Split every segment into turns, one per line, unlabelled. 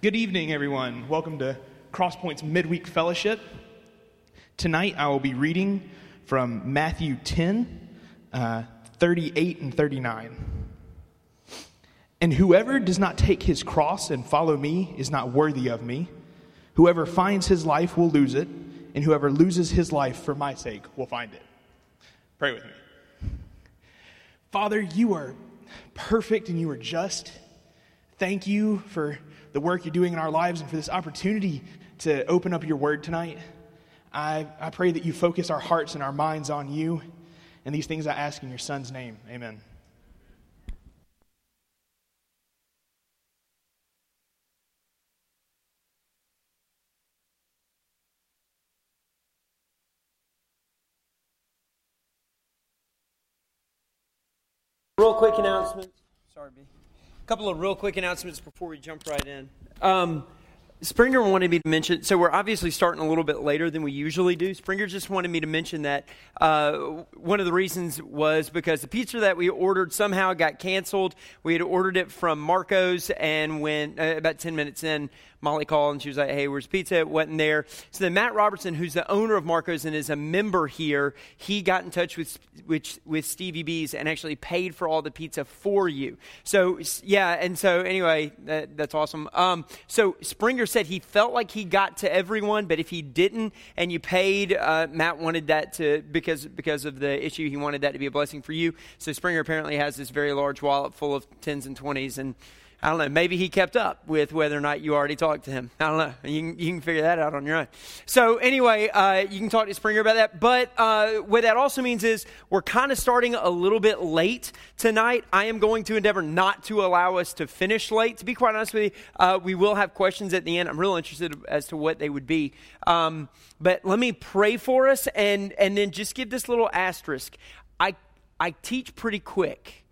Good evening, everyone. Welcome to Crosspoint's Midweek Fellowship. Tonight I will be reading from Matthew 10, uh, 38 and 39. And whoever does not take his cross and follow me is not worthy of me. Whoever finds his life will lose it, and whoever loses his life for my sake will find it. Pray with me. Father, you are perfect and you are just. Thank you for the work you're doing in our lives and for this opportunity to open up your word tonight. I, I pray that you focus our hearts and our minds on you. And these things I ask in your son's name. Amen.
Real quick announcements. Sorry, B. Couple of real quick announcements before we jump right in. Um, Springer wanted me to mention, so we're obviously starting a little bit later than we usually do. Springer just wanted me to mention that uh, one of the reasons was because the pizza that we ordered somehow got canceled. We had ordered it from Marco's, and when uh, about 10 minutes in, Molly called and she was like, hey, where's pizza? It wasn't there. So then Matt Robertson, who's the owner of Marco's and is a member here, he got in touch with, with, with Stevie B's and actually paid for all the pizza for you. So, yeah, and so anyway, that, that's awesome. Um, so Springer said he felt like he got to everyone, but if he didn't and you paid, uh, Matt wanted that to, because, because of the issue, he wanted that to be a blessing for you. So Springer apparently has this very large wallet full of tens and twenties and I don't know. Maybe he kept up with whether or not you already talked to him. I don't know. You can, you can figure that out on your own. So, anyway, uh, you can talk to Springer about that. But uh, what that also means is we're kind of starting a little bit late tonight. I am going to endeavor not to allow us to finish late. To be quite honest with you, uh, we will have questions at the end. I'm real interested as to what they would be. Um, but let me pray for us and, and then just give this little asterisk. I, I teach pretty quick.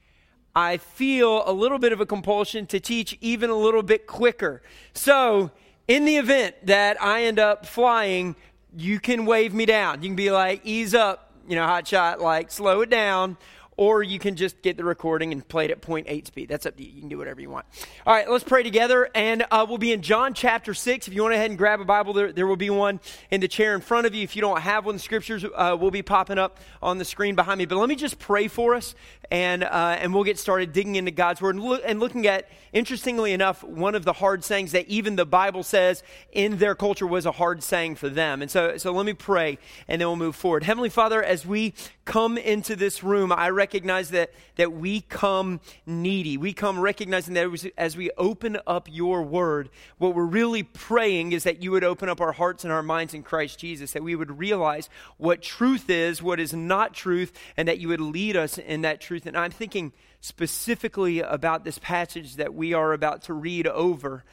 I feel a little bit of a compulsion to teach even a little bit quicker. So, in the event that I end up flying, you can wave me down. You can be like, ease up, you know, hot shot, like slow it down or you can just get the recording and play it at 0.8 speed. That's up to you. You can do whatever you want. All right, let's pray together. And uh, we'll be in John chapter 6. If you want to head and grab a Bible, there, there will be one in the chair in front of you. If you don't have one, the scriptures uh, will be popping up on the screen behind me. But let me just pray for us, and, uh, and we'll get started digging into God's Word and, look, and looking at, interestingly enough, one of the hard sayings that even the Bible says in their culture was a hard saying for them. And so, so let me pray, and then we'll move forward. Heavenly Father, as we come into this room, I recognize that, that we come needy. We come recognizing that as we open up your word, what we're really praying is that you would open up our hearts and our minds in Christ Jesus, that we would realize what truth is, what is not truth, and that you would lead us in that truth. And I'm thinking specifically about this passage that we are about to read over.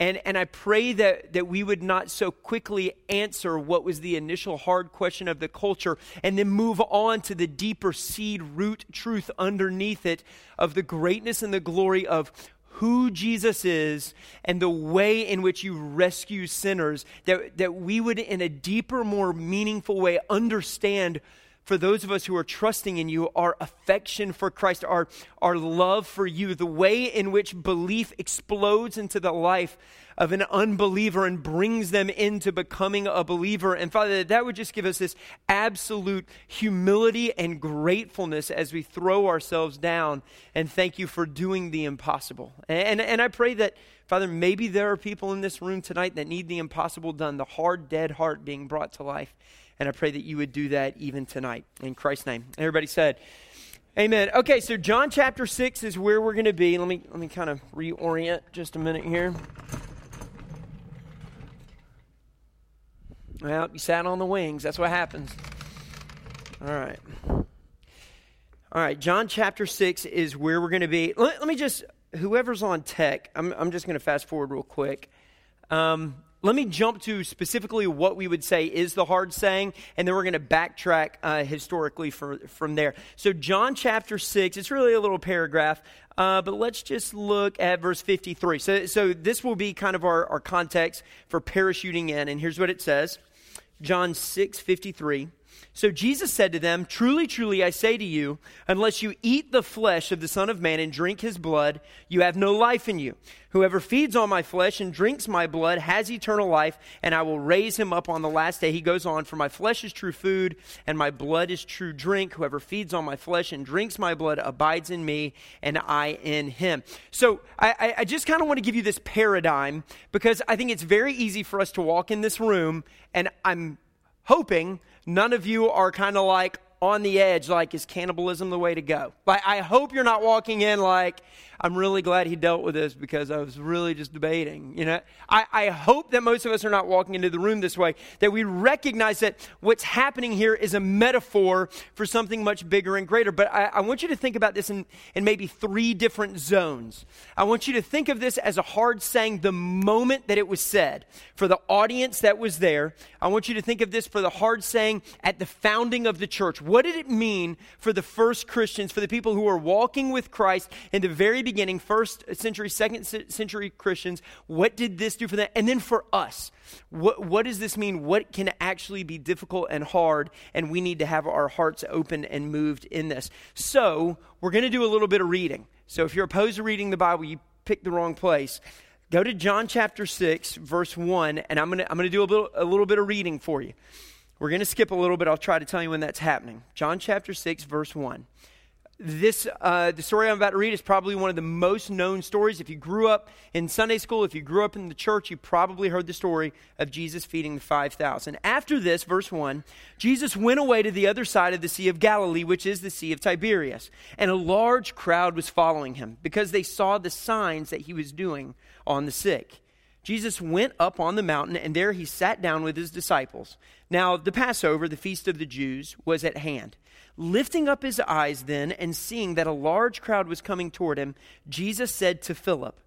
And, and I pray that, that we would not so quickly answer what was the initial hard question of the culture and then move on to the deeper seed root truth underneath it of the greatness and the glory of who Jesus is and the way in which you rescue sinners, that, that we would, in a deeper, more meaningful way, understand for those of us who are trusting in you, our affection for Christ, our, our love for you, the way in which belief explodes into the life of an unbeliever and brings them into becoming a believer. And Father, that would just give us this absolute humility and gratefulness as we throw ourselves down and thank you for doing the impossible. And, and I pray that, Father, maybe there are people in this room tonight that need the impossible done, the hard, dead heart being brought to life. And I pray that you would do that even tonight. In Christ's name. Everybody said, Amen. Okay, so John chapter 6 is where we're going to be. Let me, let me kind of reorient just a minute here. Well, you sat on the wings. That's what happens. All right. All right, John chapter 6 is where we're going to be. Let, let, me just, whoever's on tech, I'm, I'm just going to fast forward real quick. Um, let me jump to specifically what we would say is the hard saying, and then we're going to backtrack uh, historically for, from there. So, John chapter 6, it's really a little paragraph, uh, but let's just look at verse 53. So, so this will be kind of our, our context for parachuting in, and here's what it says John 6 53. So Jesus said to them, Truly, truly, I say to you, unless you eat the flesh of the Son of Man and drink his blood, you have no life in you. Whoever feeds on my flesh and drinks my blood has eternal life, and I will raise him up on the last day. He goes on, For my flesh is true food, and my blood is true drink. Whoever feeds on my flesh and drinks my blood abides in me, and I in him. So I, I just kind of want to give you this paradigm because I think it's very easy for us to walk in this room, and I'm hoping none of you are kind of like on the edge, like, is cannibalism the way to go? Like, I hope you're not walking in like, I'm really glad he dealt with this because I was really just debating. You know, I, I hope that most of us are not walking into the room this way, that we recognize that what's happening here is a metaphor for something much bigger and greater. But I, I want you to think about this in, in maybe three different zones. I want you to think of this as a hard saying the moment that it was said. For the audience that was there, I want you to think of this for the hard saying at the founding of the church. What did it mean for the first Christians, for the people who were walking with Christ in the very beginning, first century, second century Christians, what did this do for them? And then for us, what, what does this mean? What can actually be difficult and hard? And we need to have our hearts open and moved in this. So, we're going to do a little bit of reading. So, if you're opposed to reading the Bible, you picked the wrong place. Go to John chapter 6, verse 1, and I'm going to, I'm going to do a little, a little bit of reading for you. We're going to skip a little bit. I'll try to tell you when that's happening. John chapter 6, verse 1 this uh, the story i'm about to read is probably one of the most known stories. If you grew up in sunday school if you grew up in the church you probably heard the story of jesus feeding the 5000 after this verse 1 jesus went away to the other side of the sea of galilee which is the sea of tiberias and a large crowd was following him because they saw the signs that he was doing on the sick jesus went up on the mountain and there he sat down with his disciples now the passover the feast of the jews was at hand Lifting up his eyes then and seeing that a large crowd was coming toward him, Jesus said to Philip,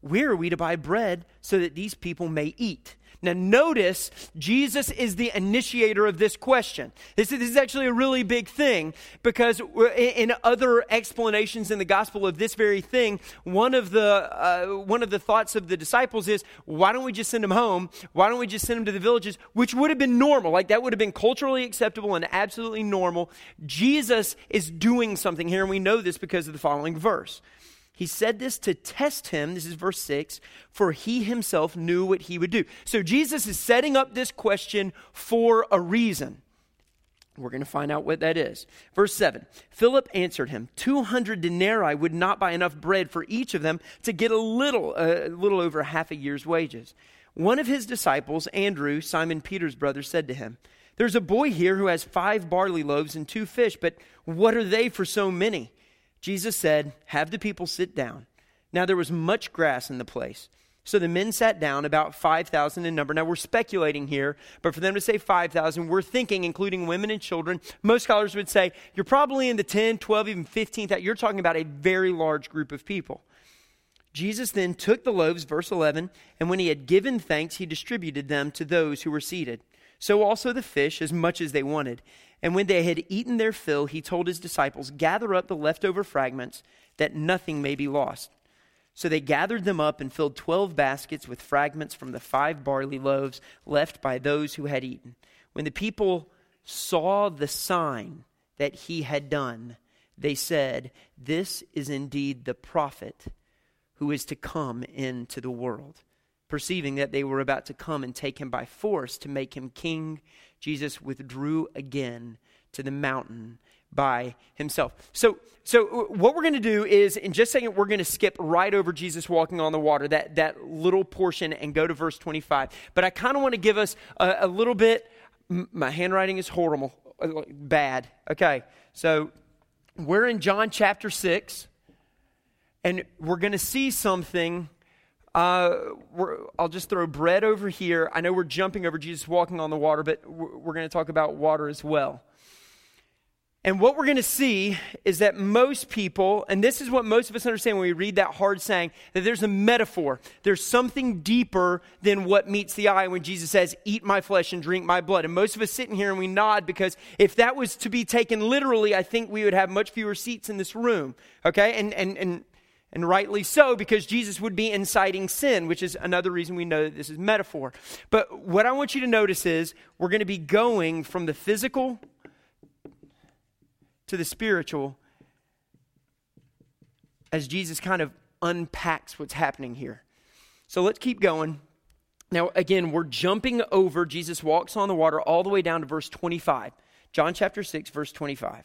Where are we to buy bread so that these people may eat? Now, notice Jesus is the initiator of this question. This is, actually a really big thing because in other explanations in the gospel of this very thing, one of the uh, one of the thoughts of the disciples is, why don't we just send them home? Why don't we just send them to the villages? Which would have been normal, like that would have been culturally acceptable and absolutely normal. Jesus is doing something here, and we know this because of the following verse. He said this to test him. This is verse 6 for he himself knew what he would do. So Jesus is setting up this question for a reason. We're going to find out what that is. Verse 7 Philip answered him, 200 denarii would not buy enough bread for each of them to get a little, a little over half a year's wages. One of his disciples, Andrew, Simon Peter's brother, said to him, There's a boy here who has five barley loaves and two fish, but what are they for so many? Jesus said, Have the people sit down. Now there was much grass in the place. So the men sat down, about 5,000 in number. Now we're speculating here, but for them to say 5,000, we're thinking, including women and children. Most scholars would say you're probably in the 10, 12, even 15,000. You're talking about a very large group of people. Jesus then took the loaves, verse 11, and when he had given thanks, he distributed them to those who were seated. So also the fish, as much as they wanted. And when they had eaten their fill, he told his disciples, Gather up the leftover fragments, that nothing may be lost. So they gathered them up and filled twelve baskets with fragments from the five barley loaves left by those who had eaten. When the people saw the sign that he had done, they said, This is indeed the prophet who is to come into the world. Perceiving that they were about to come and take him by force to make him king, Jesus withdrew again to the mountain by himself. So, so what we're going to do is, in just a second, we're going to skip right over Jesus walking on the water, that, that little portion, and go to verse 25. But I kind of want to give us a, a little bit. My handwriting is horrible, uh, bad. Okay, so we're in John chapter 6, and we're going to see something uh, I'll just throw bread over here. I know we're jumping over Jesus walking on the water, but we're, we're going to talk about water as well. And what we're going to see is that most people, and this is what most of us understand when we read that hard saying, that there's a metaphor. There's something deeper than what meets the eye when Jesus says, Eat my flesh and drink my blood. And most of us sitting here and we nod because if that was to be taken literally, I think we would have much fewer seats in this room. Okay? And, and, and And rightly so, because Jesus would be inciting sin, which is another reason we know that this is metaphor. But what I want you to notice is we're going to be going from the physical to the spiritual as Jesus kind of unpacks what's happening here. So let's keep going. Now, again, we're jumping over. Jesus walks on the water all the way down to verse 25. John chapter 6, verse 25.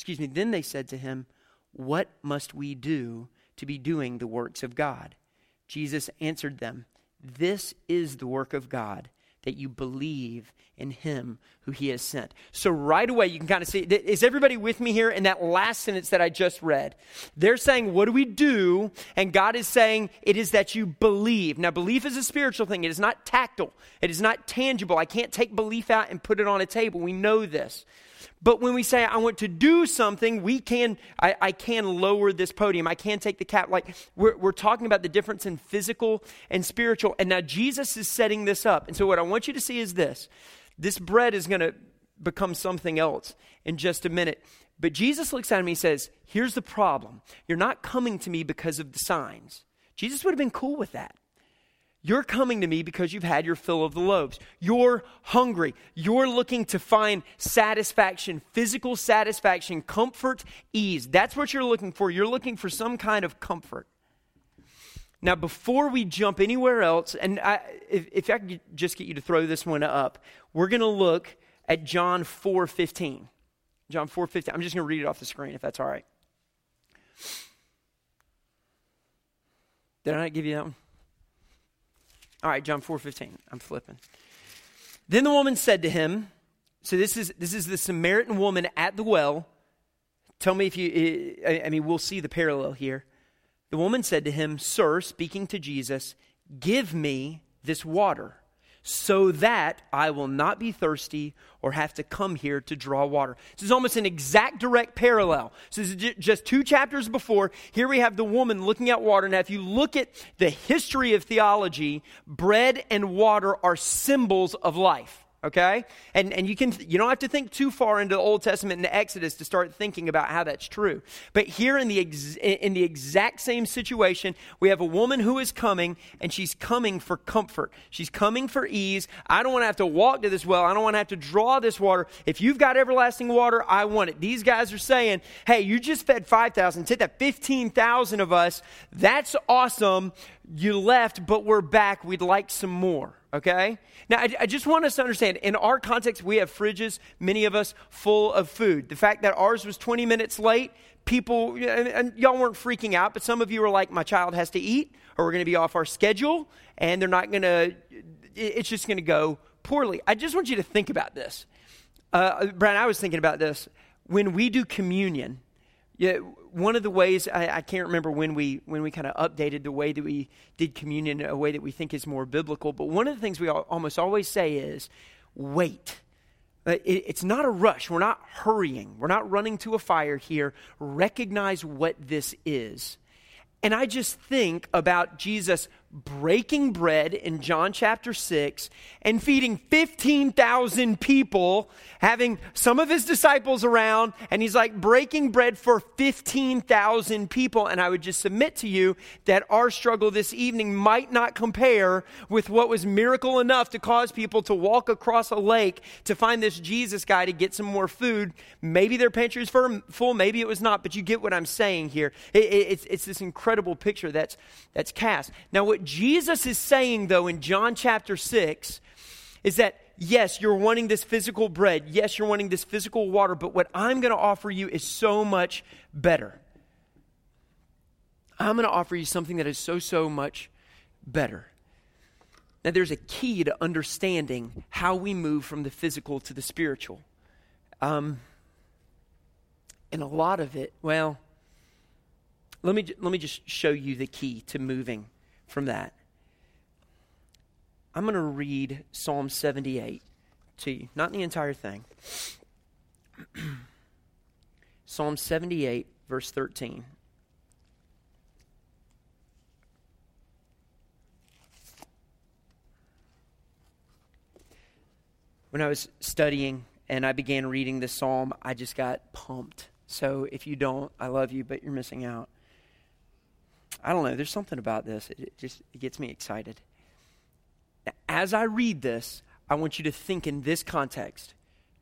excuse me, then they said to him, What must we do to be doing the works of God? Jesus answered them, This is the work of God that you believe in him who he has sent. So, right away, you can kind of see is everybody with me here in that last sentence that I just read? They're saying, What do we do? And God is saying, It is that you believe. Now, belief is a spiritual thing, it is not tactile, it is not tangible. I can't take belief out and put it on a table. We know this. But when we say, I want to do something, we can, I, I can lower this podium. I can take the cap. Like, we're, we're talking about the difference in physical and spiritual. And now Jesus is setting this up. And so, what I want you to see is this this bread is going to become something else in just a minute. But Jesus looks at him and he says, Here's the problem. You're not coming to me because of the signs. Jesus would have been cool with that. You're coming to me because you've had your fill of the loaves. You're hungry. You're looking to find satisfaction, physical satisfaction, comfort, ease. That's what you're looking for. You're looking for some kind of comfort. Now, before we jump anywhere else, and I, if, if I could just get you to throw this one up, we're going to look at John 4 15. John 4 15. I'm just going to read it off the screen if that's all right. Did I not give you that one? All right, John 4:15. I'm flipping. Then the woman said to him, so this is this is the Samaritan woman at the well. Tell me if you eh, I mean we'll see the parallel here. The woman said to him, "Sir, speaking to Jesus, give me this water." So that I will not be thirsty or have to come here to draw water. This is almost an exact direct parallel. So this is just two chapters before. Here we have the woman looking at water. Now, if you look at the history of theology, bread and water are symbols of life okay? And and you can you don't have to think too far into the old testament and the exodus to start thinking about how that's true. But here in the ex, in the exact same situation we have a woman who is coming and she's coming for comfort. She's coming for ease. I don't want to have to walk to this well. I don't want to have to draw this water. If you've got everlasting water i want it. These guys are saying hey you just fed 5000 take that 15000 of us. That's awesome. You left but we're back. We'd like some more okay? Now, I, I, just want us to understand in our context, we have fridges, many of us, full of food. The fact that ours was 20 minutes late, people, and, and y'all weren't freaking out, but some of you were like, my child has to eat, or we're going to be off our schedule, and they're not going to, it's just going to go poorly. I just want you to think about this. Uh, Brian, I was thinking about this. When we do communion, yeah, one of the ways I, I, can't remember when we when we kind of updated the way that we did communion in a way that we think is more biblical. But one of the things we all, almost always say is, wait. Uh, it, it's not a rush. We're not hurrying. We're not running to a fire here. Recognize what this is. And I just think about Jesus breaking bread in John chapter 6 and feeding 15,000 people, having some of his disciples around, and he's like breaking bread for 15,000 people. And I would just submit to you that our struggle this evening might not compare with what was miracle enough to cause people to walk across a lake to find this Jesus guy to get some more food. Maybe their pantry is full, maybe it was not, but you get what I'm saying here. It, it, it's, it's this incredible picture that's, that's cast. Now, what Jesus is saying, though, in John chapter 6, is that yes, you're wanting this physical bread. Yes, you're wanting this physical water, but what I'm going to offer you is so much better. I'm going to offer you something that is so, so much better. Now, there's a key to understanding how we move from the physical to the spiritual. Um, and a lot of it, well, Let me, let me just show you the key to moving from that. I'm going to read Psalm 78 to you, not the entire thing. Psalm 78, verse 13. When I was studying and I began reading this psalm, I just got pumped. So if you don't, I love you, but you're missing out. I don't know. There's something about this. It just it gets me excited. As I read this, I want you to think in this context.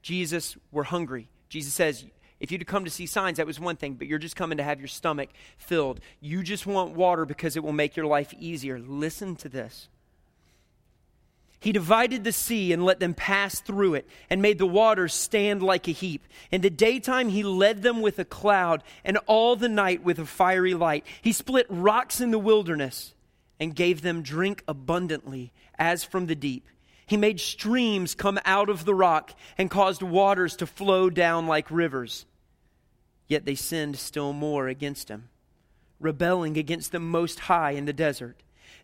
Jesus, we're hungry. Jesus says, if you'd come to see signs, that was one thing, but you're just coming to have your stomach filled. You just want water because it will make your life easier. Listen to this. He divided the sea and let them pass through it, and made the waters stand like a heap. In the daytime, he led them with a cloud, and all the night with a fiery light. He split rocks in the wilderness and gave them drink abundantly, as from the deep. He made streams come out of the rock and caused waters to flow down like rivers. Yet they sinned still more against him, rebelling against the Most High in the desert.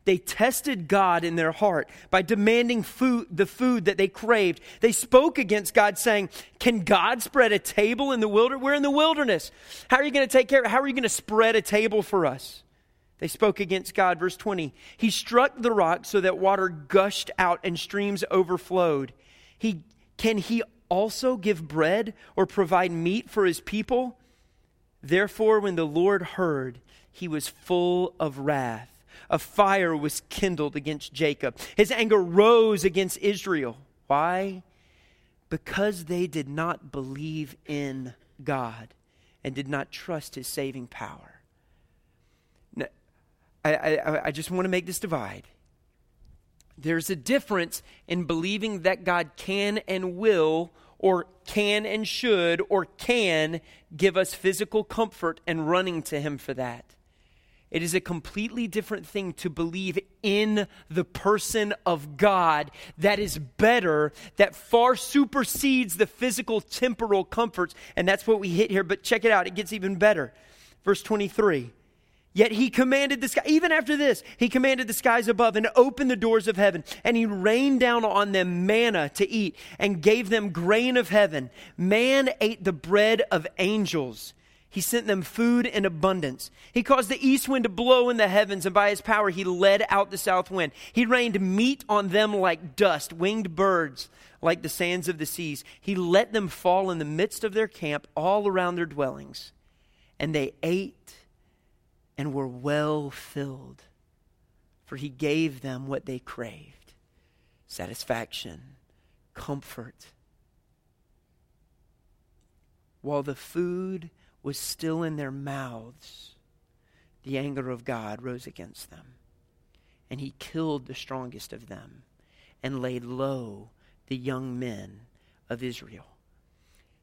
They tested God in their heart by demanding food, the food that they craved. They spoke against God, saying, Can God spread a table in the wilderness? We're in the wilderness. How are you going to take care of How are you going to spread a table for us? They spoke against God. Verse 20 He struck the rock so that water gushed out and streams overflowed. He, can He also give bread or provide meat for His people? Therefore, when the Lord heard, He was full of wrath a fire was kindled against Jacob. His anger rose against Israel. Why? Because they did not believe in God and did not trust his saving power. Now, I, I, I just want to make this divide. There's a difference in believing that God can and will, or can and should, or can give us physical comfort and running to Him for that. It is a completely different thing to believe in the person of God that is better, that far supersedes the physical, temporal comforts. And that's what we hit here. But check it out, it gets even better. Verse 23. Yet he commanded the sky, even after this, he commanded the skies above and opened the doors of heaven. And he rained down on them manna to eat and gave them grain of heaven. Man ate the bread of angels. He sent them food in abundance. He caused the east wind to blow in the heavens, and by his power he led out the south wind. He rained meat on them like dust, winged birds like the sands of the seas. He let them fall in the midst of their camp, all around their dwellings. And they ate and were well filled, for he gave them what they craved satisfaction, comfort. While the food was still in their mouths, the anger of God rose against them. And he killed the strongest of them and laid low the young men of Israel.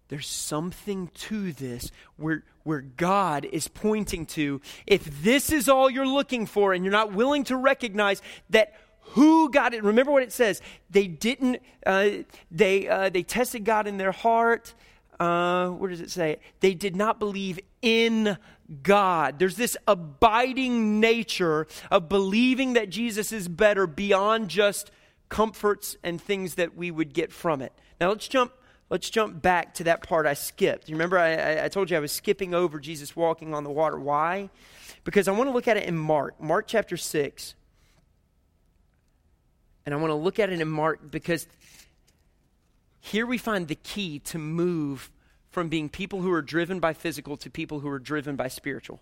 There's something to this where, where God is pointing to. If this is all you're looking for and you're not willing to recognize that who got it, remember what it says. They didn't, uh, they, uh, they tested God in their heart uh, where does it say? They did not believe in God. There's this abiding nature of believing that Jesus is better beyond just comforts and things that we would get from it. Now let's jump. Let's jump back to that part I skipped. You remember I, I told you I was skipping over Jesus walking on the water. Why? Because I want to look at it in Mark, Mark chapter 6. And I want to look at it in Mark because here we find the key to move from being people who are driven by physical to people who are driven by spiritual.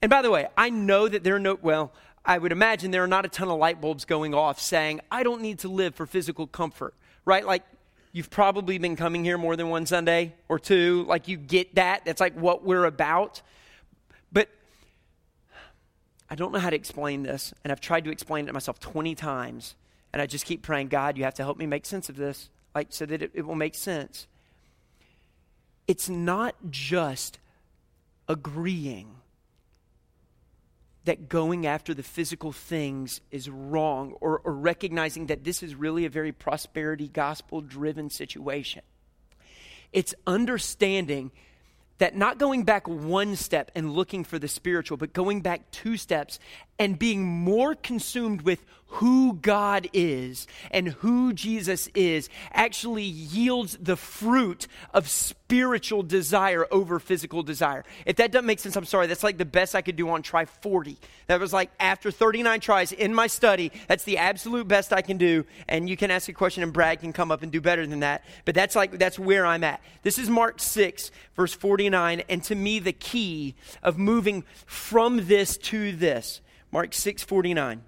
And by the way, I know that there are no, well, I would imagine there are not a ton of light bulbs going off saying, I don't need to live for physical comfort, right? Like, you've probably been coming here more than one Sunday or two. Like, you get that. That's like what we're about. But I don't know how to explain this, and I've tried to explain it myself 20 times. And I just keep praying, God, you have to help me make sense of this like so that it, it will make sense. It's not just agreeing that going after the physical things is wrong or, or recognizing that this is really a very prosperity gospel driven situation. It's understanding that not going back one step and looking for the spiritual, but going back two steps and being more consumed with who God is and who Jesus is actually yields the fruit of spiritual desire over physical desire. If that doesn't make sense, I'm sorry. That's like the best I could do on try 40. That was like after 39 tries in my study, that's the absolute best I can do. And you can ask a question and Brad can come up and do better than that. But that's like, that's where I'm at. This is Mark 6, verse 49. And to me, the key of moving from this to this. Mark 6 49.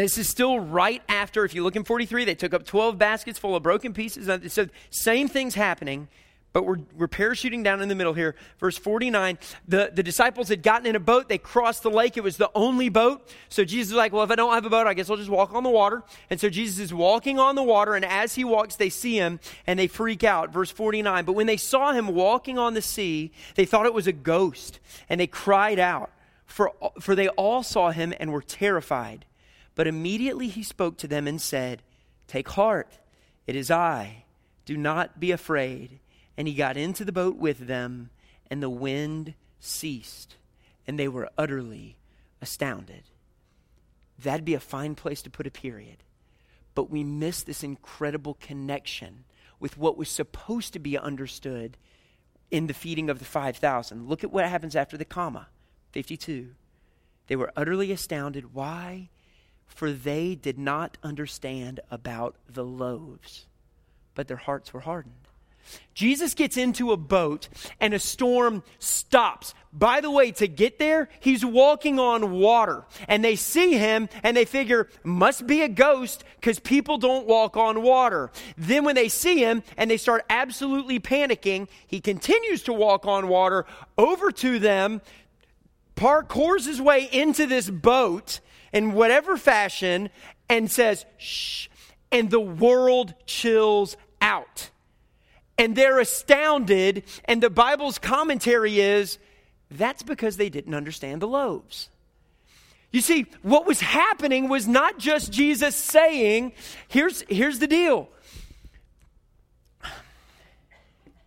This is still right after, if you look in 43, they took up 12 baskets full of broken pieces. Uh, so, same thing's happening, but we're, we're parachuting down in the middle here. Verse 49 the, the disciples had gotten in a boat. They crossed the lake. It was the only boat. So Jesus is like, Well, if I don't have a boat, I guess I'll just walk on the water. And so Jesus is walking on the water, and as he walks, they see him and they freak out. Verse 49 But when they saw him walking on the sea, they thought it was a ghost, and they cried out for, for they all saw him and were terrified. But immediately he spoke to them and said, Take heart, it is I. Do not be afraid. And he got into the boat with them, and the wind ceased, and they were utterly astounded. That'd be a fine place to put a period. But we miss this incredible connection with what was supposed to be understood in the feeding of the 5,000. Look at what happens after the comma. 52. They were utterly astounded. Why? For they did not understand about the loaves, but their hearts were hardened. Jesus gets into a boat and a storm stops. By the way, to get there, he's walking on water. And they see him and they figure, must be a ghost because people don't walk on water. Then when they see him and they start absolutely panicking, he continues to walk on water over to them parkours his way into this boat in whatever fashion and says, shh, and the world chills out. And they're astounded, and the Bible's commentary is that's because they didn't understand the loaves. You see, what was happening was not just Jesus saying, here's, here's the deal.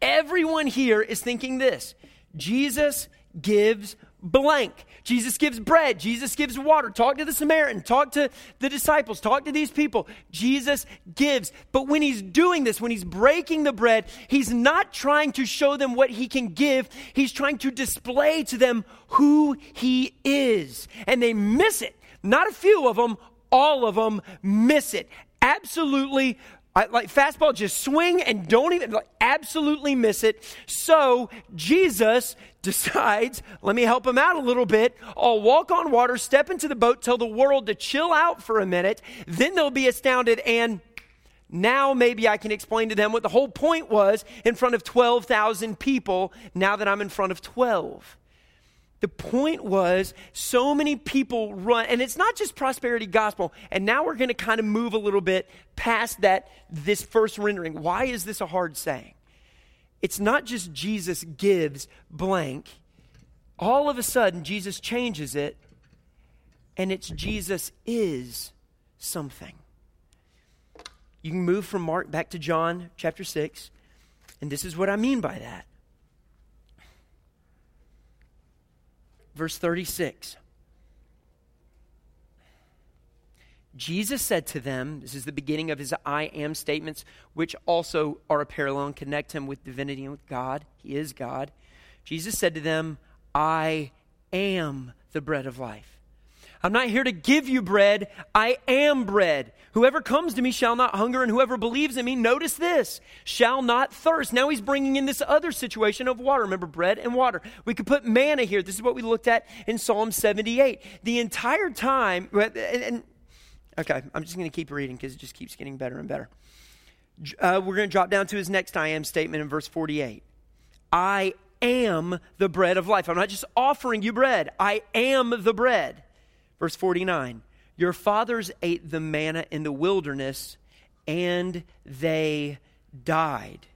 Everyone here is thinking this Jesus gives blank. Jesus gives bread. Jesus gives water. Talk to the Samaritan. Talk to the disciples. Talk to these people. Jesus gives. But when he's doing this, when he's breaking the bread, he's not trying to show them what he can give. He's trying to display to them who he is. And they miss it. Not a few of them, all of them miss it. Absolutely I, like fastball, just swing and don't even like, absolutely miss it. So Jesus decides, let me help him out a little bit. I'll walk on water, step into the boat, tell the world to chill out for a minute. Then they'll be astounded and now maybe I can explain to them what the whole point was in front of 12,000 people now that I'm in front of 12. The point was so many people run, and it's not just prosperity gospel. And now we're going to kind of move a little bit past that, this first rendering. Why is this a hard saying? It's not just Jesus gives blank. All of a sudden, Jesus changes it, and it's Jesus is something. You can move from Mark back to John chapter 6, and this is what I mean by that. Verse 36. Jesus said to them, this is the beginning of his I am statements, which also are a parallel and connect him with divinity and with God. He is God. Jesus said to them, I am the bread of life. I'm not here to give you bread. I am bread. Whoever comes to me shall not hunger, and whoever believes in me, notice this, shall not thirst. Now he's bringing in this other situation of water. Remember, bread and water. We could put manna here. This is what we looked at in Psalm 78. The entire time, and, and okay, I'm just going to keep reading because it just keeps getting better and better. Uh, we're going to drop down to his next I am statement in verse 48. I am the bread of life. I'm not just offering you bread, I am the bread. Verse 49 Your fathers ate the manna in the wilderness, and they died.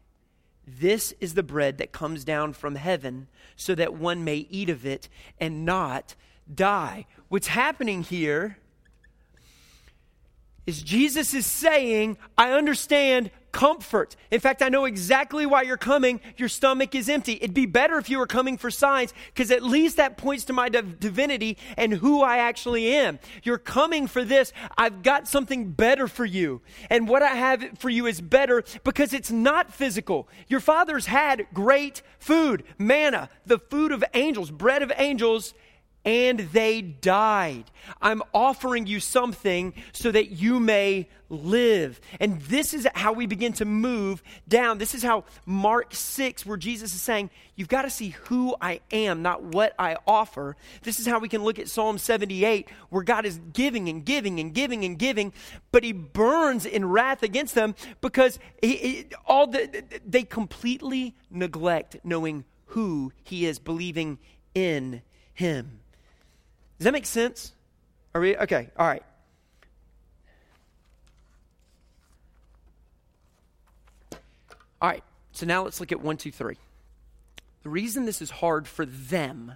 This is the bread that comes down from heaven, so that one may eat of it and not die. What's happening here is Jesus is saying, I understand comfort. In fact, I know exactly why you're coming. Your stomach is empty. It'd be better if you were coming for signs because at least that points to my div- divinity and who I actually am. You're coming for this. I've got something better for you. And what I have for you is better because it's not physical. Your fathers had great food, manna, the food of angels, bread of angels and they died. I'm offering you something so that you may live. And this is how we begin to move down. This is how Mark 6, where Jesus is saying, You've got to see who I am, not what I offer. This is how we can look at Psalm 78, where God is giving and giving and giving and giving, but he burns in wrath against them because he, he, all the, they completely neglect knowing who he is, believing in him. Does that make sense? Are we okay? All right. All right. So now let's look at one, two, three. The reason this is hard for them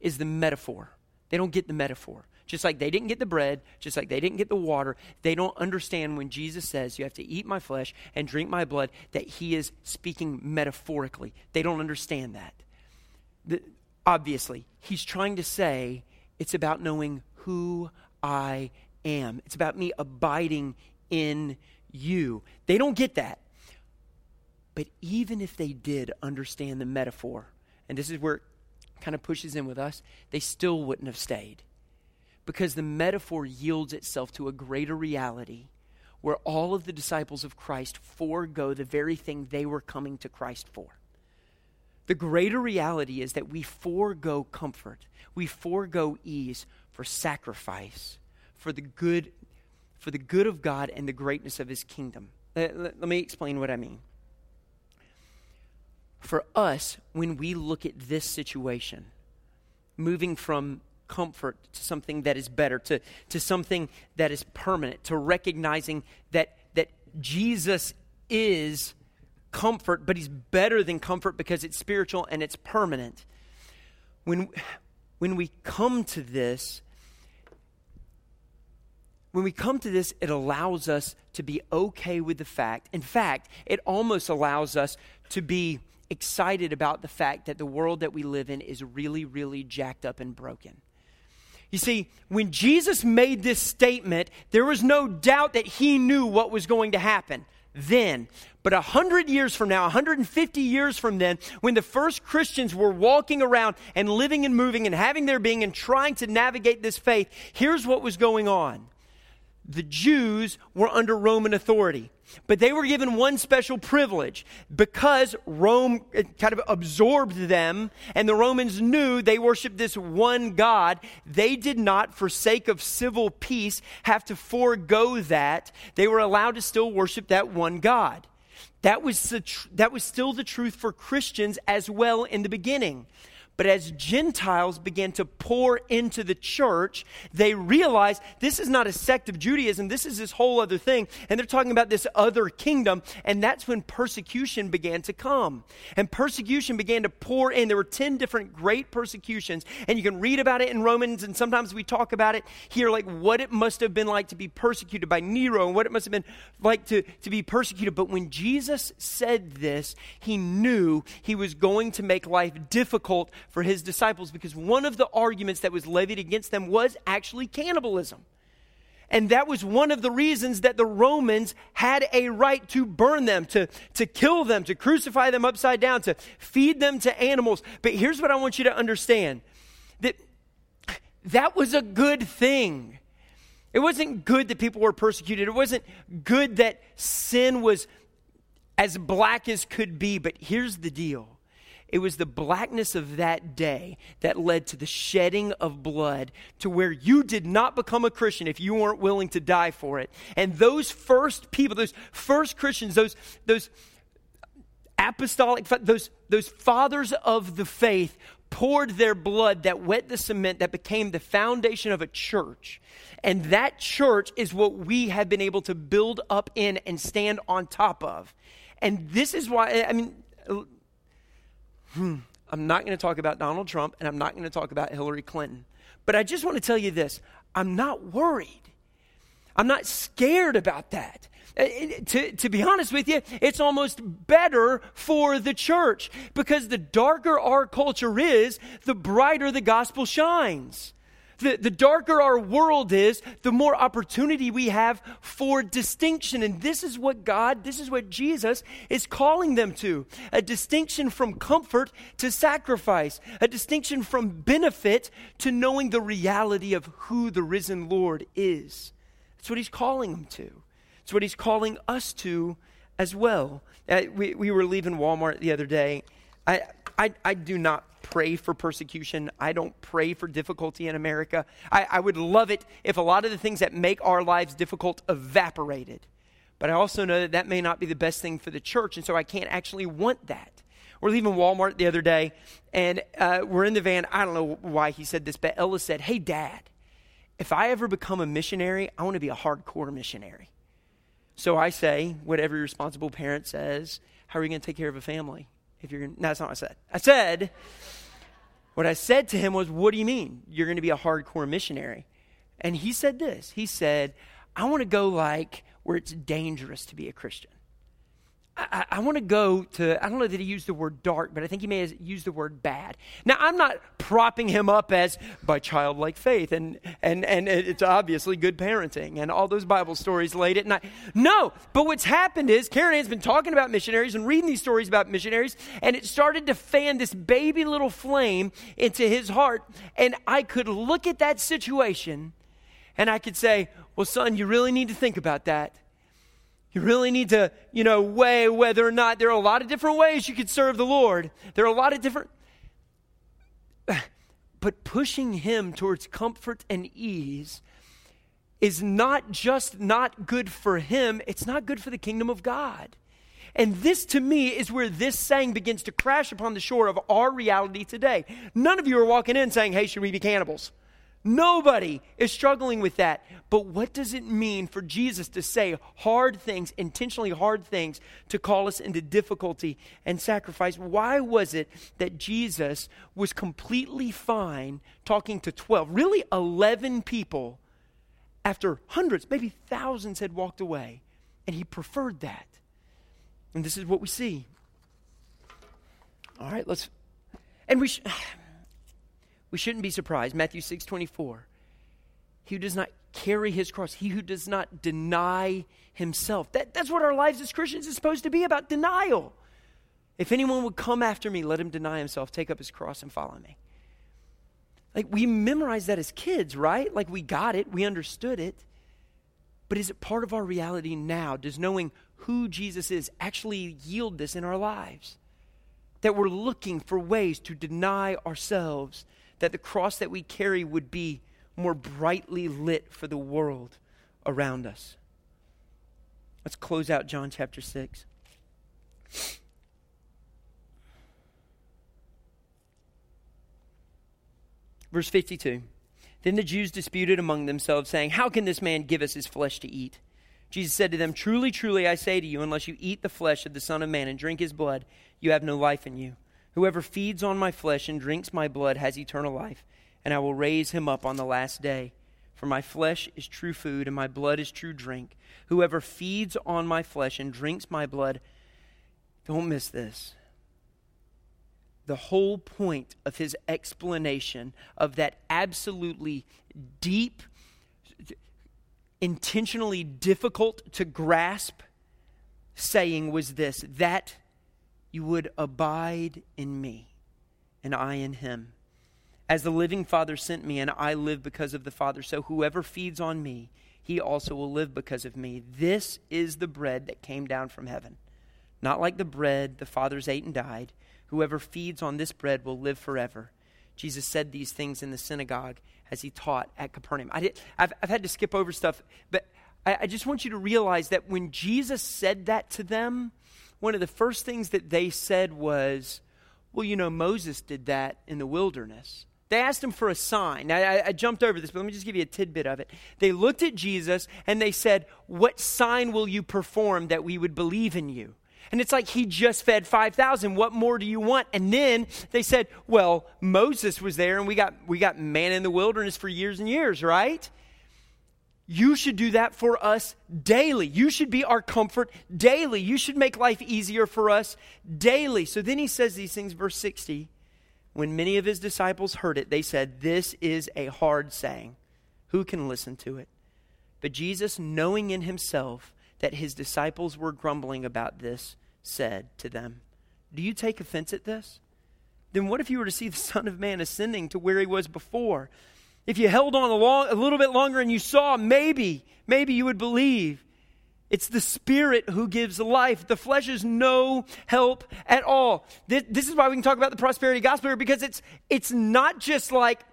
is the metaphor. They don't get the metaphor. Just like they didn't get the bread, just like they didn't get the water, they don't understand when Jesus says, You have to eat my flesh and drink my blood, that he is speaking metaphorically. They don't understand that. The, obviously, he's trying to say, it's about knowing who I am. It's about me abiding in you. They don't get that. But even if they did understand the metaphor, and this is where it kind of pushes in with us, they still wouldn't have stayed. Because the metaphor yields itself to a greater reality where all of the disciples of Christ forego the very thing they were coming to Christ for. The greater reality is that we forego comfort, we forego ease for sacrifice, for the good, for the good of God and the greatness of His kingdom. Let, let, let me explain what I mean. For us, when we look at this situation, moving from comfort to something that is better, to, to something that is permanent, to recognizing that, that Jesus is comfort, but he's better than comfort because it's spiritual and it's permanent. When, when we come to this, when we come to this, it allows us to be okay with the fact. In fact, it almost allows us to be excited about the fact that the world that we live in is really, really jacked up and broken. You see, when Jesus made this statement, there was no doubt that he knew what was going to happen then. But 100 years from now, 150 years from then, when the first Christians were walking around and living and moving and having their being and trying to navigate this faith, here's what was going on. The Jews were under Roman authority. But they were given one special privilege because Rome kind of absorbed them and the Romans knew they worshiped this one God. They did not, for sake of civil peace, have to forego that. They were allowed to still worship that one God. That was, the tr- that was still the truth for Christians as well in the beginning. But as Gentiles began to pour into the church, they realized this is not a sect of Judaism, this is this whole other thing. And they're talking about this other kingdom. And that's when persecution began to come. And persecution began to pour in. There were 10 different great persecutions. And you can read about it in Romans, and sometimes we talk about it here, like what it must have been like to be persecuted by Nero and what it must have been like to, to be persecuted. But when Jesus said this, he knew he was going to make life difficult for his disciples because one of the arguments that was levied against them was actually cannibalism. And that was one of the reasons that the Romans had a right to burn them, to, to kill them, to crucify them upside down, to feed them to animals. But here's what I want you to understand that that was a good thing. It wasn't good that people were persecuted. It wasn't good that sin was as black as could be. But here's the deal it was the blackness of that day that led to the shedding of blood to where you did not become a Christian if you weren't willing to die for it. And those first people, those first Christians, those, those apostolic, those, those fathers of the faith poured their blood that wet the cement that became the foundation of a church. And that church is what we have been able to build up in and stand on top of. And this is why, I mean, hmm, I'm not going to talk about Donald Trump and I'm not going to talk about Hillary Clinton. But I just want to tell you this I'm not worried. I'm not scared about that Uh, to, to be honest with you, it's almost better for the church because the darker our culture is, the brighter the gospel shines. The, the darker our world is, the more opportunity we have for distinction. And this is what God, this is what Jesus is calling them to a distinction from comfort to sacrifice, a distinction from benefit to knowing the reality of who the risen Lord is. That's what he's calling them to. It's what he's calling us to as well. Uh, we, we were leaving Walmart the other day. I, I, I do not pray for persecution. I don't pray for difficulty in America. I, I would love it if a lot of the things that make our lives difficult evaporated. But I also know that that may not be the best thing for the church, and so I can't actually want that. We're leaving Walmart the other day, and uh, we're in the van. I don't know why he said this, but Ella said, Hey, Dad, if I ever become a missionary, I want to be a hardcore missionary. So I say, what every responsible parent says, How are you going to take care of a family? If you're no, that's not what I said. I said, what I said to him was, what do you mean? You're going to be a hardcore missionary? And he said this. He said, I want to go like where it's dangerous to be a Christian. I, I want to go to, I don't know that he used the word dark, but I think he may have used the word bad. Now, I'm not propping him up as by childlike faith, and, and, and it's obviously good parenting and all those Bible stories late at night. No, but what's happened is Karen has been talking about missionaries and reading these stories about missionaries, and it started to fan this baby little flame into his heart. And I could look at that situation and I could say, Well, son, you really need to think about that you really need to, you know, weigh whether or not there are a lot of different ways you could serve the Lord. There are a lot of different. But pushing him towards comfort and ease is not just not good for him, it's not good for the kingdom of God. And this, to me, is where this saying begins to crash upon the shore of our reality today. None of you are walking in saying, hey, should we be cannibals? Nobody is struggling with that. But what does it mean for Jesus to say hard things, intentionally hard things, to call us into difficulty and sacrifice? Why was it that Jesus was completely fine talking to 12, really 11 people, after hundreds, maybe thousands had walked away? And he preferred that. And this is what we see. All right, let's. And we should. We shouldn't be surprised. Matthew 6 24. He who does not carry his cross, he who does not deny himself. That, that's what our lives as Christians is supposed to be about denial. If anyone would come after me, let him deny himself, take up his cross, and follow me. Like we memorized that as kids, right? Like we got it, we understood it. But is it part of our reality now? Does knowing who Jesus is actually yield this in our lives? That we're looking for ways to deny ourselves that the cross that we carry would be more brightly lit for the world around us. Let's close out John chapter 6. Verse 52. Then the Jews disputed among themselves, saying, How can this man give us his flesh to eat? Jesus said to them, Truly, truly, I say to you, unless you eat the flesh of the Son of Man and drink his blood, you have no life in you. Whoever feeds on my flesh and drinks my blood has eternal life, and I will raise him up on the last day. For my flesh is true food, and my blood is true drink. Whoever feeds on my flesh and drinks my blood, don't miss this. The whole point of his explanation of that absolutely deep, intentionally difficult to grasp saying was this that you would abide in me, and I in him. As the living Father sent me, and I live because of the Father, so whoever feeds on me, he also will live because of me. This is the bread that came down from heaven. Not like the bread the fathers ate and died. Whoever feeds on this bread will live forever. Jesus said these things in the synagogue as he taught at Capernaum. I did, I've, I've had to skip over stuff, but I, I just want you to realize that when Jesus said that to them, one of the first things that they said was, Well, you know, Moses did that in the wilderness. They asked him for a sign. I, I, jumped over this, but let me just give you a tidbit of it. They looked at Jesus and they said, What sign will you perform that we would believe in you? And it's like he just fed 5,000. What more do you want? And then they said, Well, Moses was there and we got, we got manna in the wilderness for years and years, right? You should do that for us daily. You should be our comfort daily. You should make life easier for us daily. So then he says these things, verse 60. When many of his disciples heard it, they said, This is a hard saying. Who can listen to it? But Jesus, knowing in himself that his disciples were grumbling about this, said to them, Do you take offense at this? Then what if you were to see the Son of Man ascending to where he was before? If you held on a, long, a little bit longer and you saw, maybe, maybe you would believe. It's the Spirit who gives life. The flesh is no help at all. This, this, is why we can talk about the prosperity gospel here because it's, it's not just like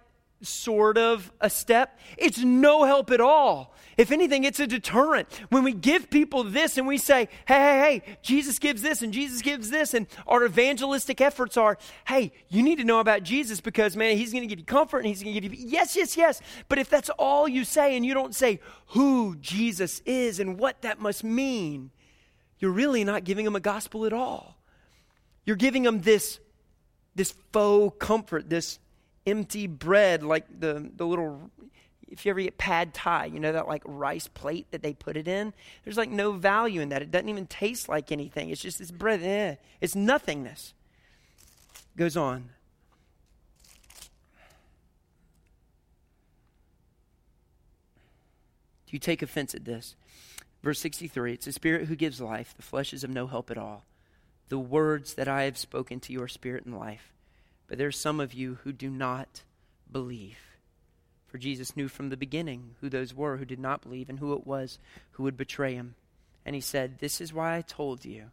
sort of a step, it's no help at all. If anything, it's a deterrent. When we give people this and we say, hey, hey, hey, Jesus gives this and Jesus gives this, and our evangelistic efforts are, hey, you need to know about Jesus because, man, he's going to give you comfort and he's going to give you, yes, yes, yes. But if that's all you say and you don't say who Jesus is and what that must mean, you're really not giving them a gospel at all. You're giving them this, this faux comfort, this empty bread, like the, the little if you ever get pad thai, you know that like rice plate that they put it in? There's like no value in that. It doesn't even taste like anything. It's just this bread. Eh, it's nothingness. Goes on. Do you take offense at this? Verse 63 It's the Spirit who gives life, the flesh is of no help at all. The words that I have spoken to your spirit and life. But there are some of you who do not believe. For Jesus knew from the beginning who those were who did not believe and who it was who would betray him. And he said, This is why I told you.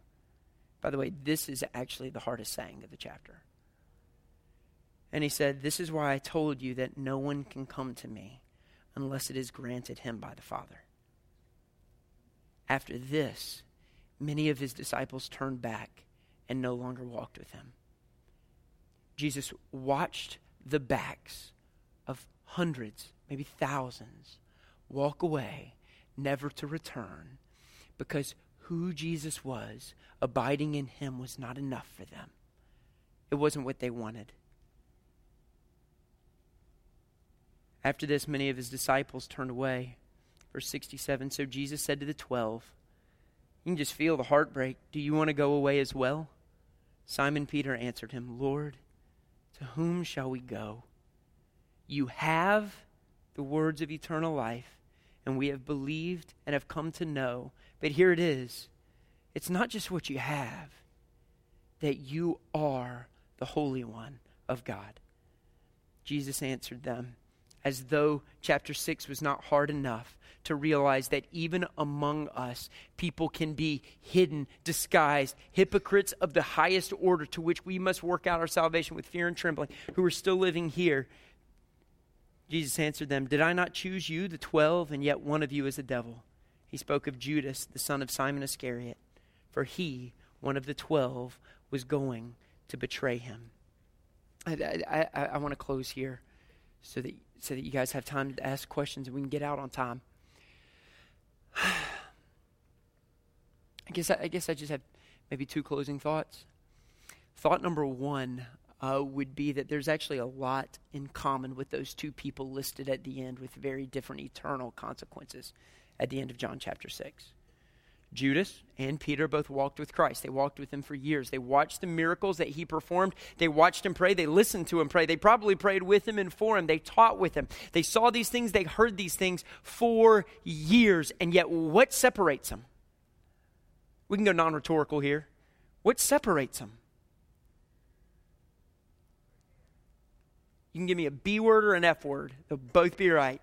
By the way, this is actually the hardest saying of the chapter. And he said, This is why I told you that no one can come to me unless it is granted him by the Father. After this, many of his disciples turned back and no longer walked with him. Jesus watched the backs of hundreds, maybe thousands, walk away, never to return, because who Jesus was, abiding in him, was not enough for them. It wasn't what they wanted. After this, many of his disciples turned away. Verse 67 So Jesus said to the twelve, You can just feel the heartbreak. Do you want to go away as well? Simon Peter answered him, Lord, to whom shall we go? You have the words of eternal life, and we have believed and have come to know. But here it is it's not just what you have, that you are the Holy One of God. Jesus answered them as though chapter 6 was not hard enough to realize that even among us, people can be hidden, disguised, hypocrites of the highest order to which we must work out our salvation with fear and trembling, who are still living here. Jesus answered them, Did I not choose you, the twelve, and yet one of you is a devil? He spoke of Judas, the son of Simon Iscariot, for he, one of the twelve, was going to betray him. I, I, I, I want to close here so that, so that you guys have time to ask questions and we can get out on time. I guess I, I guess I just have maybe two closing thoughts. Thought number one uh, would be that there's actually a lot in common with those two people listed at the end with very different eternal consequences at the end of John chapter 6. Judas and Peter both walked with Christ. They walked with him for years. They watched the miracles that he performed. They watched him pray. They listened to him pray. They probably prayed with him and for him. They taught with him. They saw these things. They heard these things for years. And yet, what separates them? We can go non rhetorical here. What separates them? You can give me a B word or an F word, they'll both be right.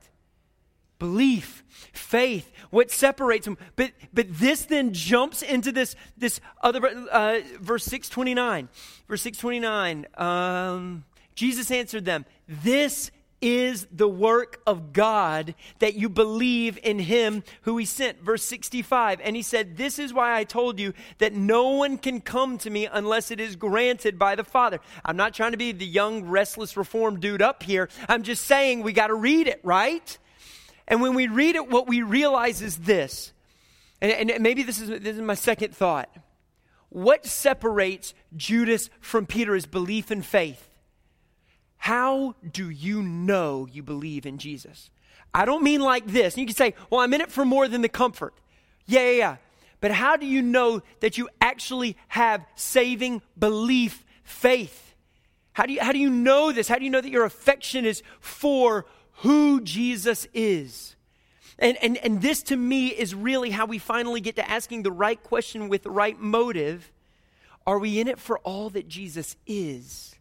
Belief, faith, what separates them. But, but this then jumps into this, this other, uh, verse 629. Verse 629, um, Jesus answered them, This is the work of God that you believe in him who he sent. Verse 65. And he said, This is why I told you that no one can come to me unless it is granted by the Father. I'm not trying to be the young, restless, reformed dude up here. I'm just saying we got to read it, right? And when we read it, what we realize is this. And, and maybe this is, this is my second thought. What separates Judas from Peter is belief and faith. How do you know you believe in Jesus? I don't mean like this. And you can say, well, I'm in it for more than the comfort. Yeah, yeah, yeah. But how do you know that you actually have saving belief, faith? How do you, how do you know this? How do you know that your affection is for who Jesus is? And, and, and this to me is really how we finally get to asking the right question with the right motive. Are we in it for all that Jesus is?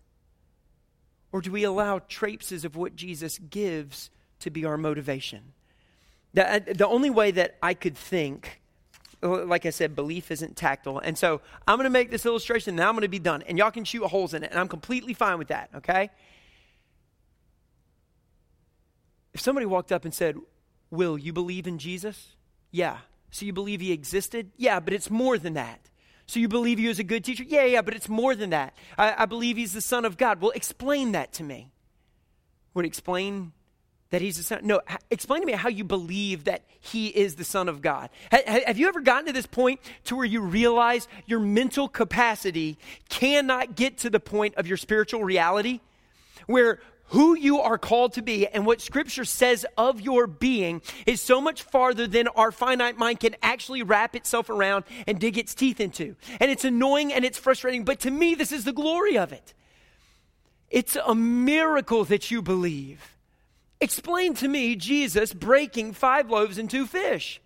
Or do we allow traces of what Jesus gives to be our motivation? The, uh, the only way that I could think, uh, like I said, belief isn't tactile. And so I'm going to make this illustration, now I'm going to be done. And y'all can shoot holes in it, and I'm completely fine with that, okay? If somebody walked up and said, Will, you believe in Jesus? Yeah. So you believe he existed? Yeah, but it's more than that. So you believe he was a good teacher? Yeah, yeah, but it's more than that. I, I believe he's the Son of God. Well, explain that to me. Would explain that he's the Son? No, explain to me how you believe that he is the Son of God. have you ever gotten to this point to where you realize your mental capacity cannot get to the point of your spiritual reality? Where who you are called to be and what scripture says of your being is so much farther than our finite mind can actually wrap itself around and dig its teeth into. And it's annoying and it's frustrating, but to me, this is the glory of it. It's a miracle that you believe. Explain to me Jesus breaking five loaves and two fish.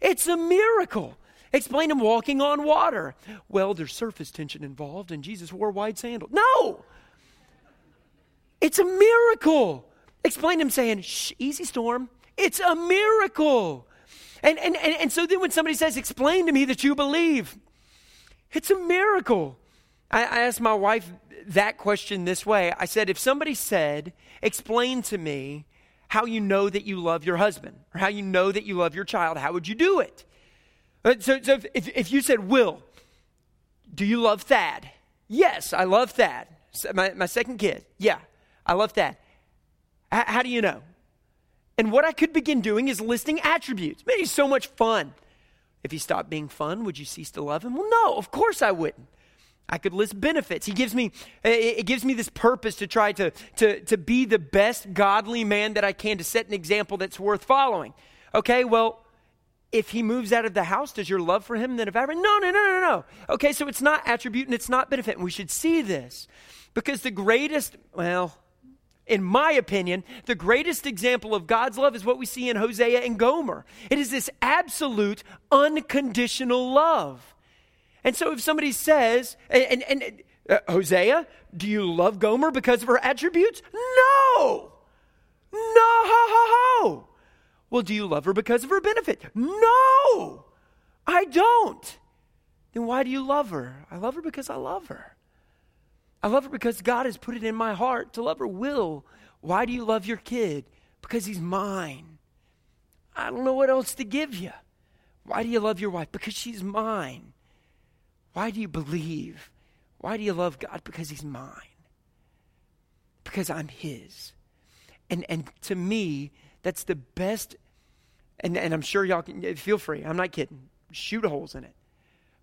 It's a miracle. Explain him walking on water. Well, there's surface tension involved, and Jesus wore wide sandals. No! It's a miracle. Explain him saying, Shh, easy storm. It's a miracle. And, and, and, and so then when somebody says, explain to me that you believe, it's a miracle. I, I asked my wife that question this way. I said, if somebody said, explain to me how you know that you love your husband or how you know that you love your child, how would you do it? Uh, so, so if, if you said, Will, do you love Thad? Yes, I love Thad. My, my second kid. Yeah. I love that. H- how do you know? And what I could begin doing is listing attributes. Man, he's so much fun. If he stopped being fun, would you cease to love him? Well, no, of course I wouldn't. I could list benefits. He gives me, it gives me this purpose to try to, to, to be the best godly man that I can, to set an example that's worth following. Okay, well, if he moves out of the house, does your love for him then evaporate? No, no, no, no, no. Okay, so it's not attribute and it's not benefit. And we should see this because the greatest, well, in my opinion, the greatest example of God's love is what we see in Hosea and Gomer. It is this absolute, unconditional love. And so if somebody says, and, and, and uh, Hosea, do you love Gomer because of her attributes? No! No! Well, do you love her because of her benefit? No! I don't. Then why do you love her? I love her because I love her. I love her because God has put it in my heart to love her. Will, why do you love your kid? Because he's mine. I don't know what else to give you. Why do you love your wife? Because she's mine. Why do you believe? Why do you love God? Because he's mine. Because I'm his. And and to me, that's the best and, and I'm sure y'all can feel free. I'm not kidding. Shoot holes in it.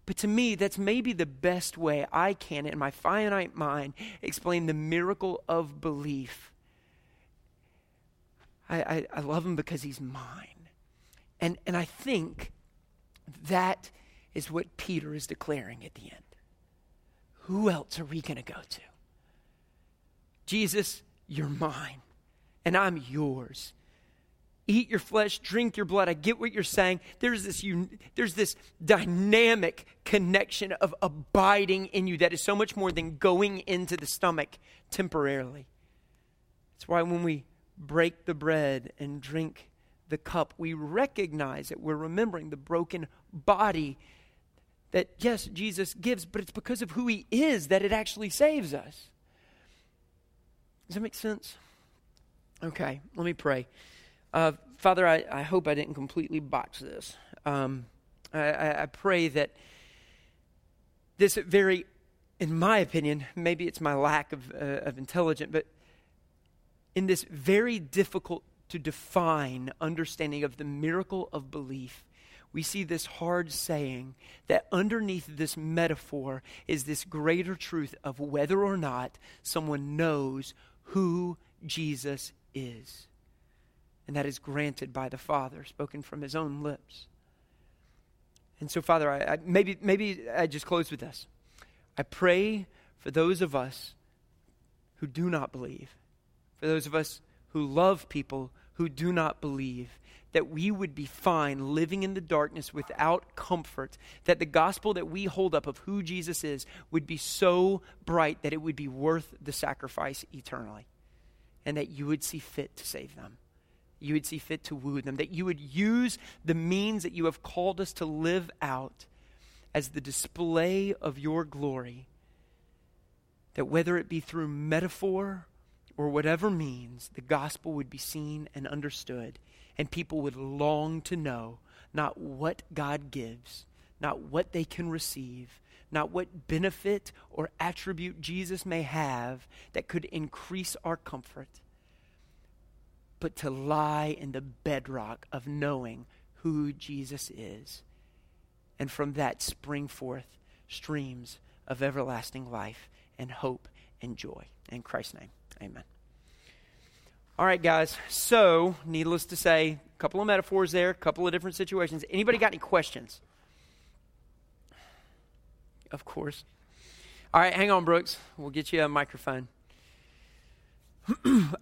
But to me, that's maybe the best way I can, in my finite mind, explain the miracle of belief. I, I, I love him because he's mine. And, and I think that is what Peter is declaring at the end. Who else are we going to go to? Jesus, you're mine, and I'm yours eat your flesh, drink your blood. I get what you're saying. There's this, there's this dynamic connection of abiding in you that is so much more than going into the stomach temporarily. That's why when we break the bread and drink the cup, we recognize it. We're remembering the broken body that, yes, Jesus gives, but it's because of who he is that it actually saves us. Does that make sense? Okay, let me pray. Uh, Father, I, I, hope I didn't completely botch this. Um, I, I, pray that this very, in my opinion, maybe it's my lack of, uh, of intelligence, but in this very difficult to define understanding of the miracle of belief, we see this hard saying that underneath this metaphor is this greater truth of whether or not someone knows who Jesus is. And that is granted by the Father, spoken from his own lips. And so, Father, I, I, maybe, maybe I just close with this. I pray for those of us who do not believe, for those of us who love people who do not believe, that we would be fine living in the darkness without comfort, that the gospel that we hold up of who Jesus is would be so bright that it would be worth the sacrifice eternally, and that you would see fit to save them. You would see fit to woo them, that you would use the means that you have called us to live out as the display of your glory. That whether it be through metaphor or whatever means, the gospel would be seen and understood and people would long to know not what God gives, not what they can receive, not what benefit or attribute Jesus may have that could increase our comfort, but to lie in the bedrock of knowing who Jesus is. And from that spring forth streams of everlasting life and hope and joy. In Christ's name, amen. All right, guys. So, needless to say, a couple of metaphors there, a couple of different situations. Anybody got any questions? Of course. All right, hang on, Brooks. We'll get you a microphone.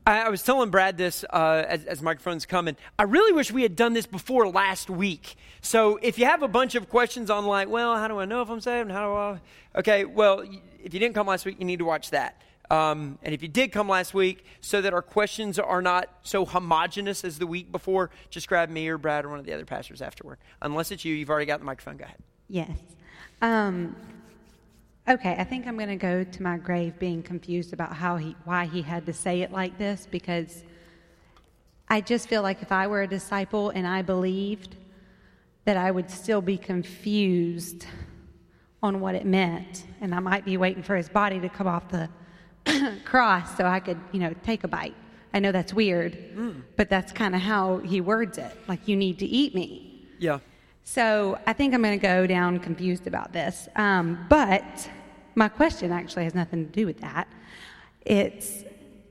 I, was telling Brad this uh, as, as microphone's coming. I really wish we had done this before last week. So if you have a bunch of questions on, like, well, how do I know if I'm saved? How do I? Okay, well, if you didn't come last week, you need to watch that. Um, and if you did come last week, so that our questions are not so homogenous as the week before, just grab me or Brad or one of the other pastors afterward. Unless it's you, you've already got the microphone. Go ahead.
Yes. Um, okay, I think I'm going to go to my grave being confused about how he, why he had to say it like this because I just feel like if I were a disciple and I believed, that I would still be confused on what it meant, and I might be waiting for his body to come off the cross so I could, you know, take a bite. I know that's weird, mm. but that's kind of how he words it. Like, you need to eat me.
Yeah.
So I think I'm going to go down confused about this. Um, but my question actually has nothing to do with that. It's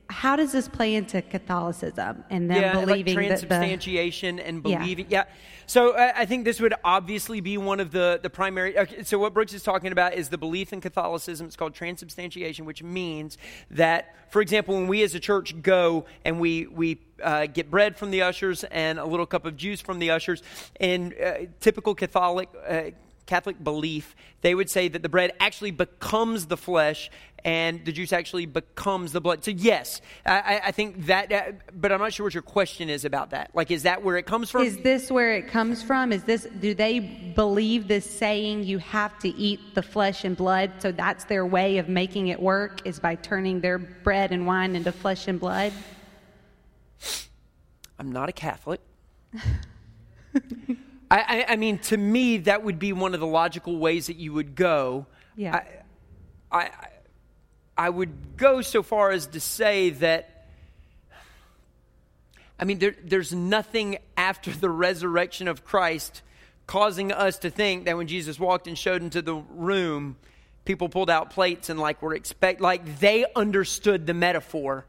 how does this play into Catholicism and them
yeah,
believing
like transubstantiation the, and believing? Yeah. yeah. So I, I, think this would obviously be one of the the primary. Okay, so what Brooks is talking about is the belief in Catholicism. It's called transubstantiation, which means that, for example, when we as a church go and we we uh, get bread from the ushers and a little cup of juice from the ushers, in uh, typical Catholic. Uh, Catholic belief, they would say that the bread actually becomes the flesh and the juice actually becomes the blood. So, yes, I, I think that, uh, but I'm not sure what your question is about that. Like, is that where it comes from?
Is this where it comes from? Is this, do they believe this saying you have to eat the flesh and blood? So that's their way of making it work is by turning their bread and wine into flesh and blood?
I'm not a Catholic. I, I, I, mean, to me, that would be one of the logical ways that you would go.
Yeah.
I, I, I would go so far as to say that, I mean, there, there's nothing after the resurrection of Christ causing us to think that when Jesus walked and showed into the room, people pulled out plates and like were expect like they understood the metaphor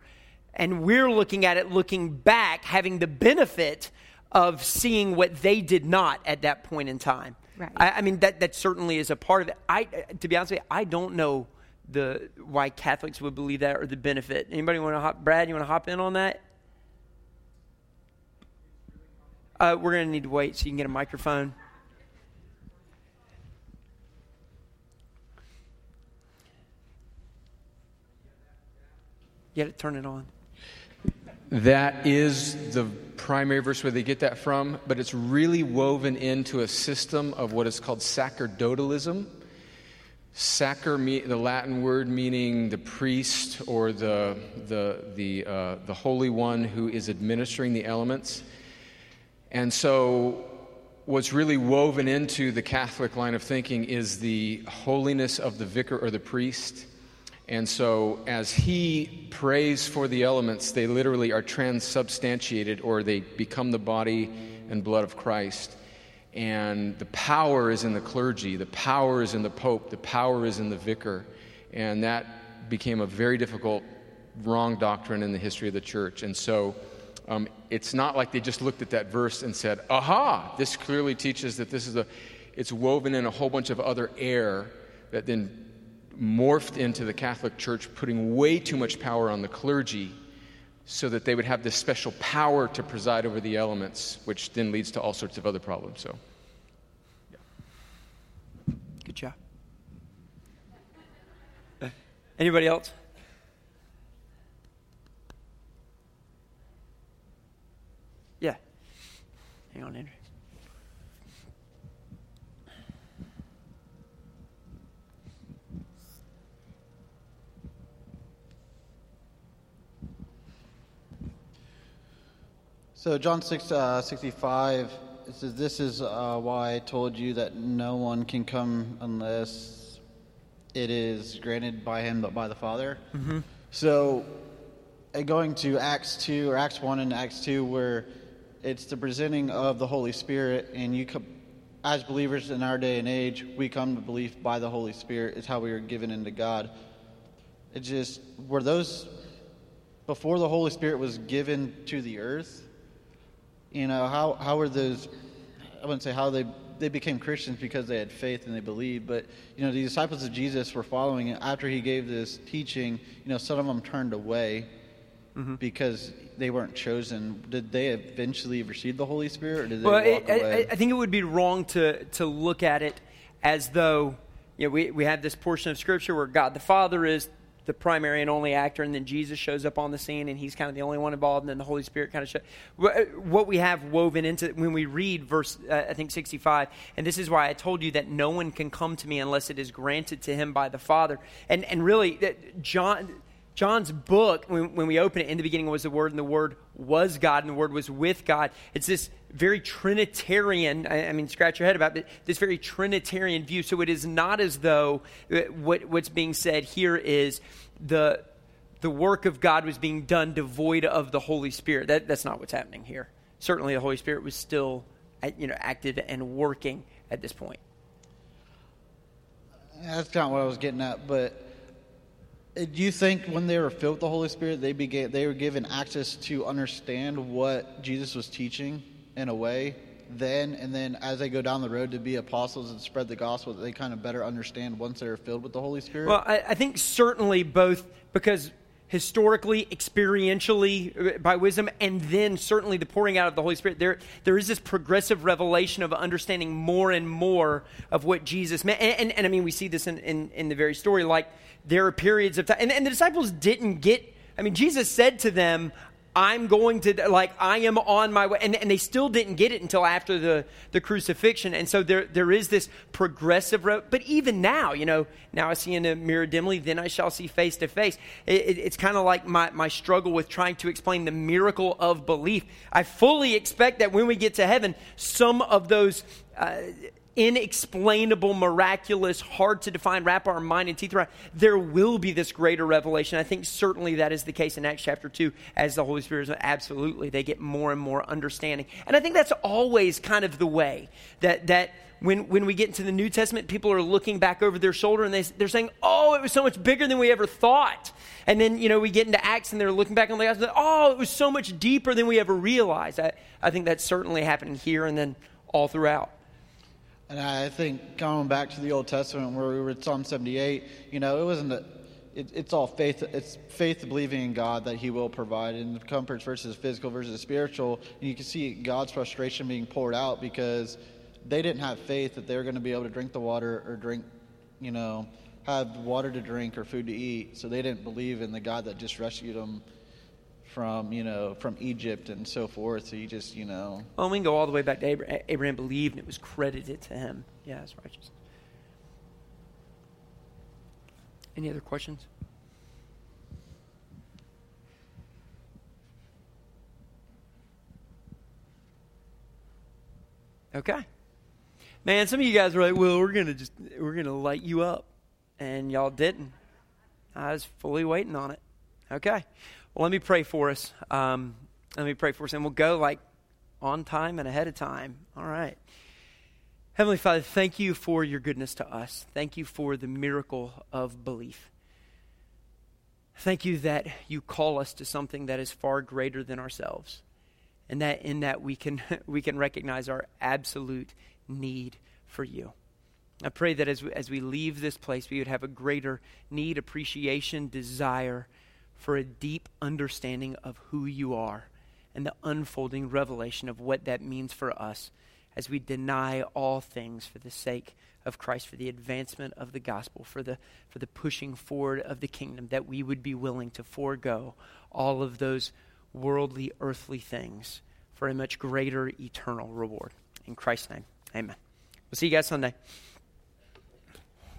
and we're looking at it looking back having the benefit of seeing what they did not at that point in time.
Right. I,
I, mean, that, that certainly is a part of it. I, to be honest with you, I don't know the why Catholics would believe that or the benefit. Anybody want to hop? Brad, you want to hop in on that? Uh, we're going to need to wait so you can get a microphone. You got to turn it on.
That is the primary verse where they get that from, but it's really woven into a system of what is called sacerdotalism. Sacer, the Latin word meaning the priest or the, the, the, uh, the Holy One who is administering the elements. And so, what's really woven into the Catholic line of thinking is the holiness of the vicar or the priest and so, as he prays for the elements, they literally are transubstantiated or they become the body and blood of Christ. And the power is in the clergy, the power is in the pope, the power is in the vicar. And that became a very difficult, wrong doctrine in the history of the church. And so, Um, it's not like they just looked at that verse and said, aha, this clearly teaches that this is a, it's woven in a whole bunch of other air that then morphed into the Catholic Church, putting way too much power on the clergy so that they would have this special power to preside over the elements, which then leads to all sorts of other problems. So, yeah.
Good job. Uh, anybody else? Yeah. Hang on, Andrew.
So John 6, uh, 65, it says, This is uh, why I told you that no one can come unless it is granted by him but by the Father. Mm-hmm. So uh, going to Acts 2 or Acts 1 and Acts 2 where it's the presenting of the Holy Spirit and you come, as believers in our day and age, we come to belief by the Holy Spirit is how we are given into God. It just, were those, before the Holy Spirit was given to the earth, you know, how, how were those, I wouldn't say how they, they became Christians because they had faith and they believed, but, you know, the disciples of Jesus were following it. After he gave this teaching, you know, some of them turned away mm-hmm. because they weren't chosen. Did they eventually receive the Holy Spirit or did they
well,
walk
I,
away?
I, I think it would be wrong to, to look at it as though, you know, we, we have this portion of Scripture where God the Father is the primary and only actor, and then Jesus shows up on the scene, and he's kind of the only one involved, and then the Holy Spirit kind of shows. What we have woven into when we read verse, uh, I think 65, and this is why I told you that no one can come to me unless it is granted to him by the Father. And and really, John John's book, when, when, we open it, in the beginning was the Word, and the Word was God, and the Word was with God. It's this very Trinitarian, I, I mean, scratch your head about it, this very Trinitarian view. So it is not as though uh, what, what's being said here is the, the work of God was being done devoid of the Holy Spirit. That, that's not what's happening here. Certainly, the Holy Spirit was still you know, active and working at this point.
That's not what I was getting at, but Uh, do you think when they were filled with the Holy Spirit, they began they were given access to understand what Jesus was teaching in a way then, and then as they go down the road to be apostles and spread the gospel, they kind of better understand once they're filled with the Holy Spirit?
Well, I, I think certainly both because historically, experientially, uh, by wisdom, and then certainly the pouring out of the Holy Spirit. There, there is this progressive revelation of understanding more and more of what Jesus meant. And, and, and I mean, we see this in, in, in, the very story. Like, there are periods of time, and, and the disciples didn't get, I mean, Jesus said to them, I'm going to, like, I am on my way. And, and they still didn't get it until after the, the crucifixion. And so there, there is this progressive, re- but even now, you know, now I see in a mirror dimly, then I shall see face to face. It, it, it's kind of like my, my struggle with trying to explain the miracle of belief. I fully expect that when we get to heaven, some of those. Uh, inexplainable, miraculous, hard to define, wrap our mind and teeth around, there will be this greater revelation. I think certainly that is the case in Acts chapter 2 as the Holy Spirit is absolutely, they get more and more understanding. And I think that's always kind of the way that, that when, when we get into the New Testament, people are looking back over their shoulder and they, they're saying, oh, it was so much bigger than we ever thought. And then, you know, we get into Acts and they're looking back on the and oh, it was so much deeper than we ever realized. I, I think that's certainly happening here and then all throughout.
And I think going back to the Old Testament where we were Psalm 78, you know, it wasn't a, it, it's all faith. It's faith believing in God that He will provide, and the comforts versus physical versus spiritual. And you can see God's frustration being poured out because they didn't have faith that they were going to be able to drink the water or drink, you know, have water to drink or food to eat. So they didn't believe in the God that just rescued them from you know from Egypt and so forth. So you just you know.
Well, we can go all the way back to Abraham. Abraham believed, and it was credited to him. Yeah, it's righteous. Any other questions? Okay. Man, some of you guys are like, well, we're gonna just we're gonna light you up. And y'all didn't. I was fully waiting on it. Okay. Well, let me pray for us. Um, let me pray for us, and we'll go like on time and ahead of time. All right. Heavenly Father, thank you for your goodness to us. Thank you for the miracle of belief. Thank you that you call us to something that is far greater than ourselves. and that in that we can, we can recognize our absolute need for you. I pray that as we, as we leave this place, we would have a greater need, appreciation, desire for a deep understanding of who you are and the unfolding revelation of what that means for us as we deny all things for the sake of Christ, for the advancement of the gospel, for the, for the pushing forward of the kingdom, that we would be willing to forego all of those worldly, earthly things for a much greater eternal reward. In Christ's name, amen. We'll see you guys Sunday.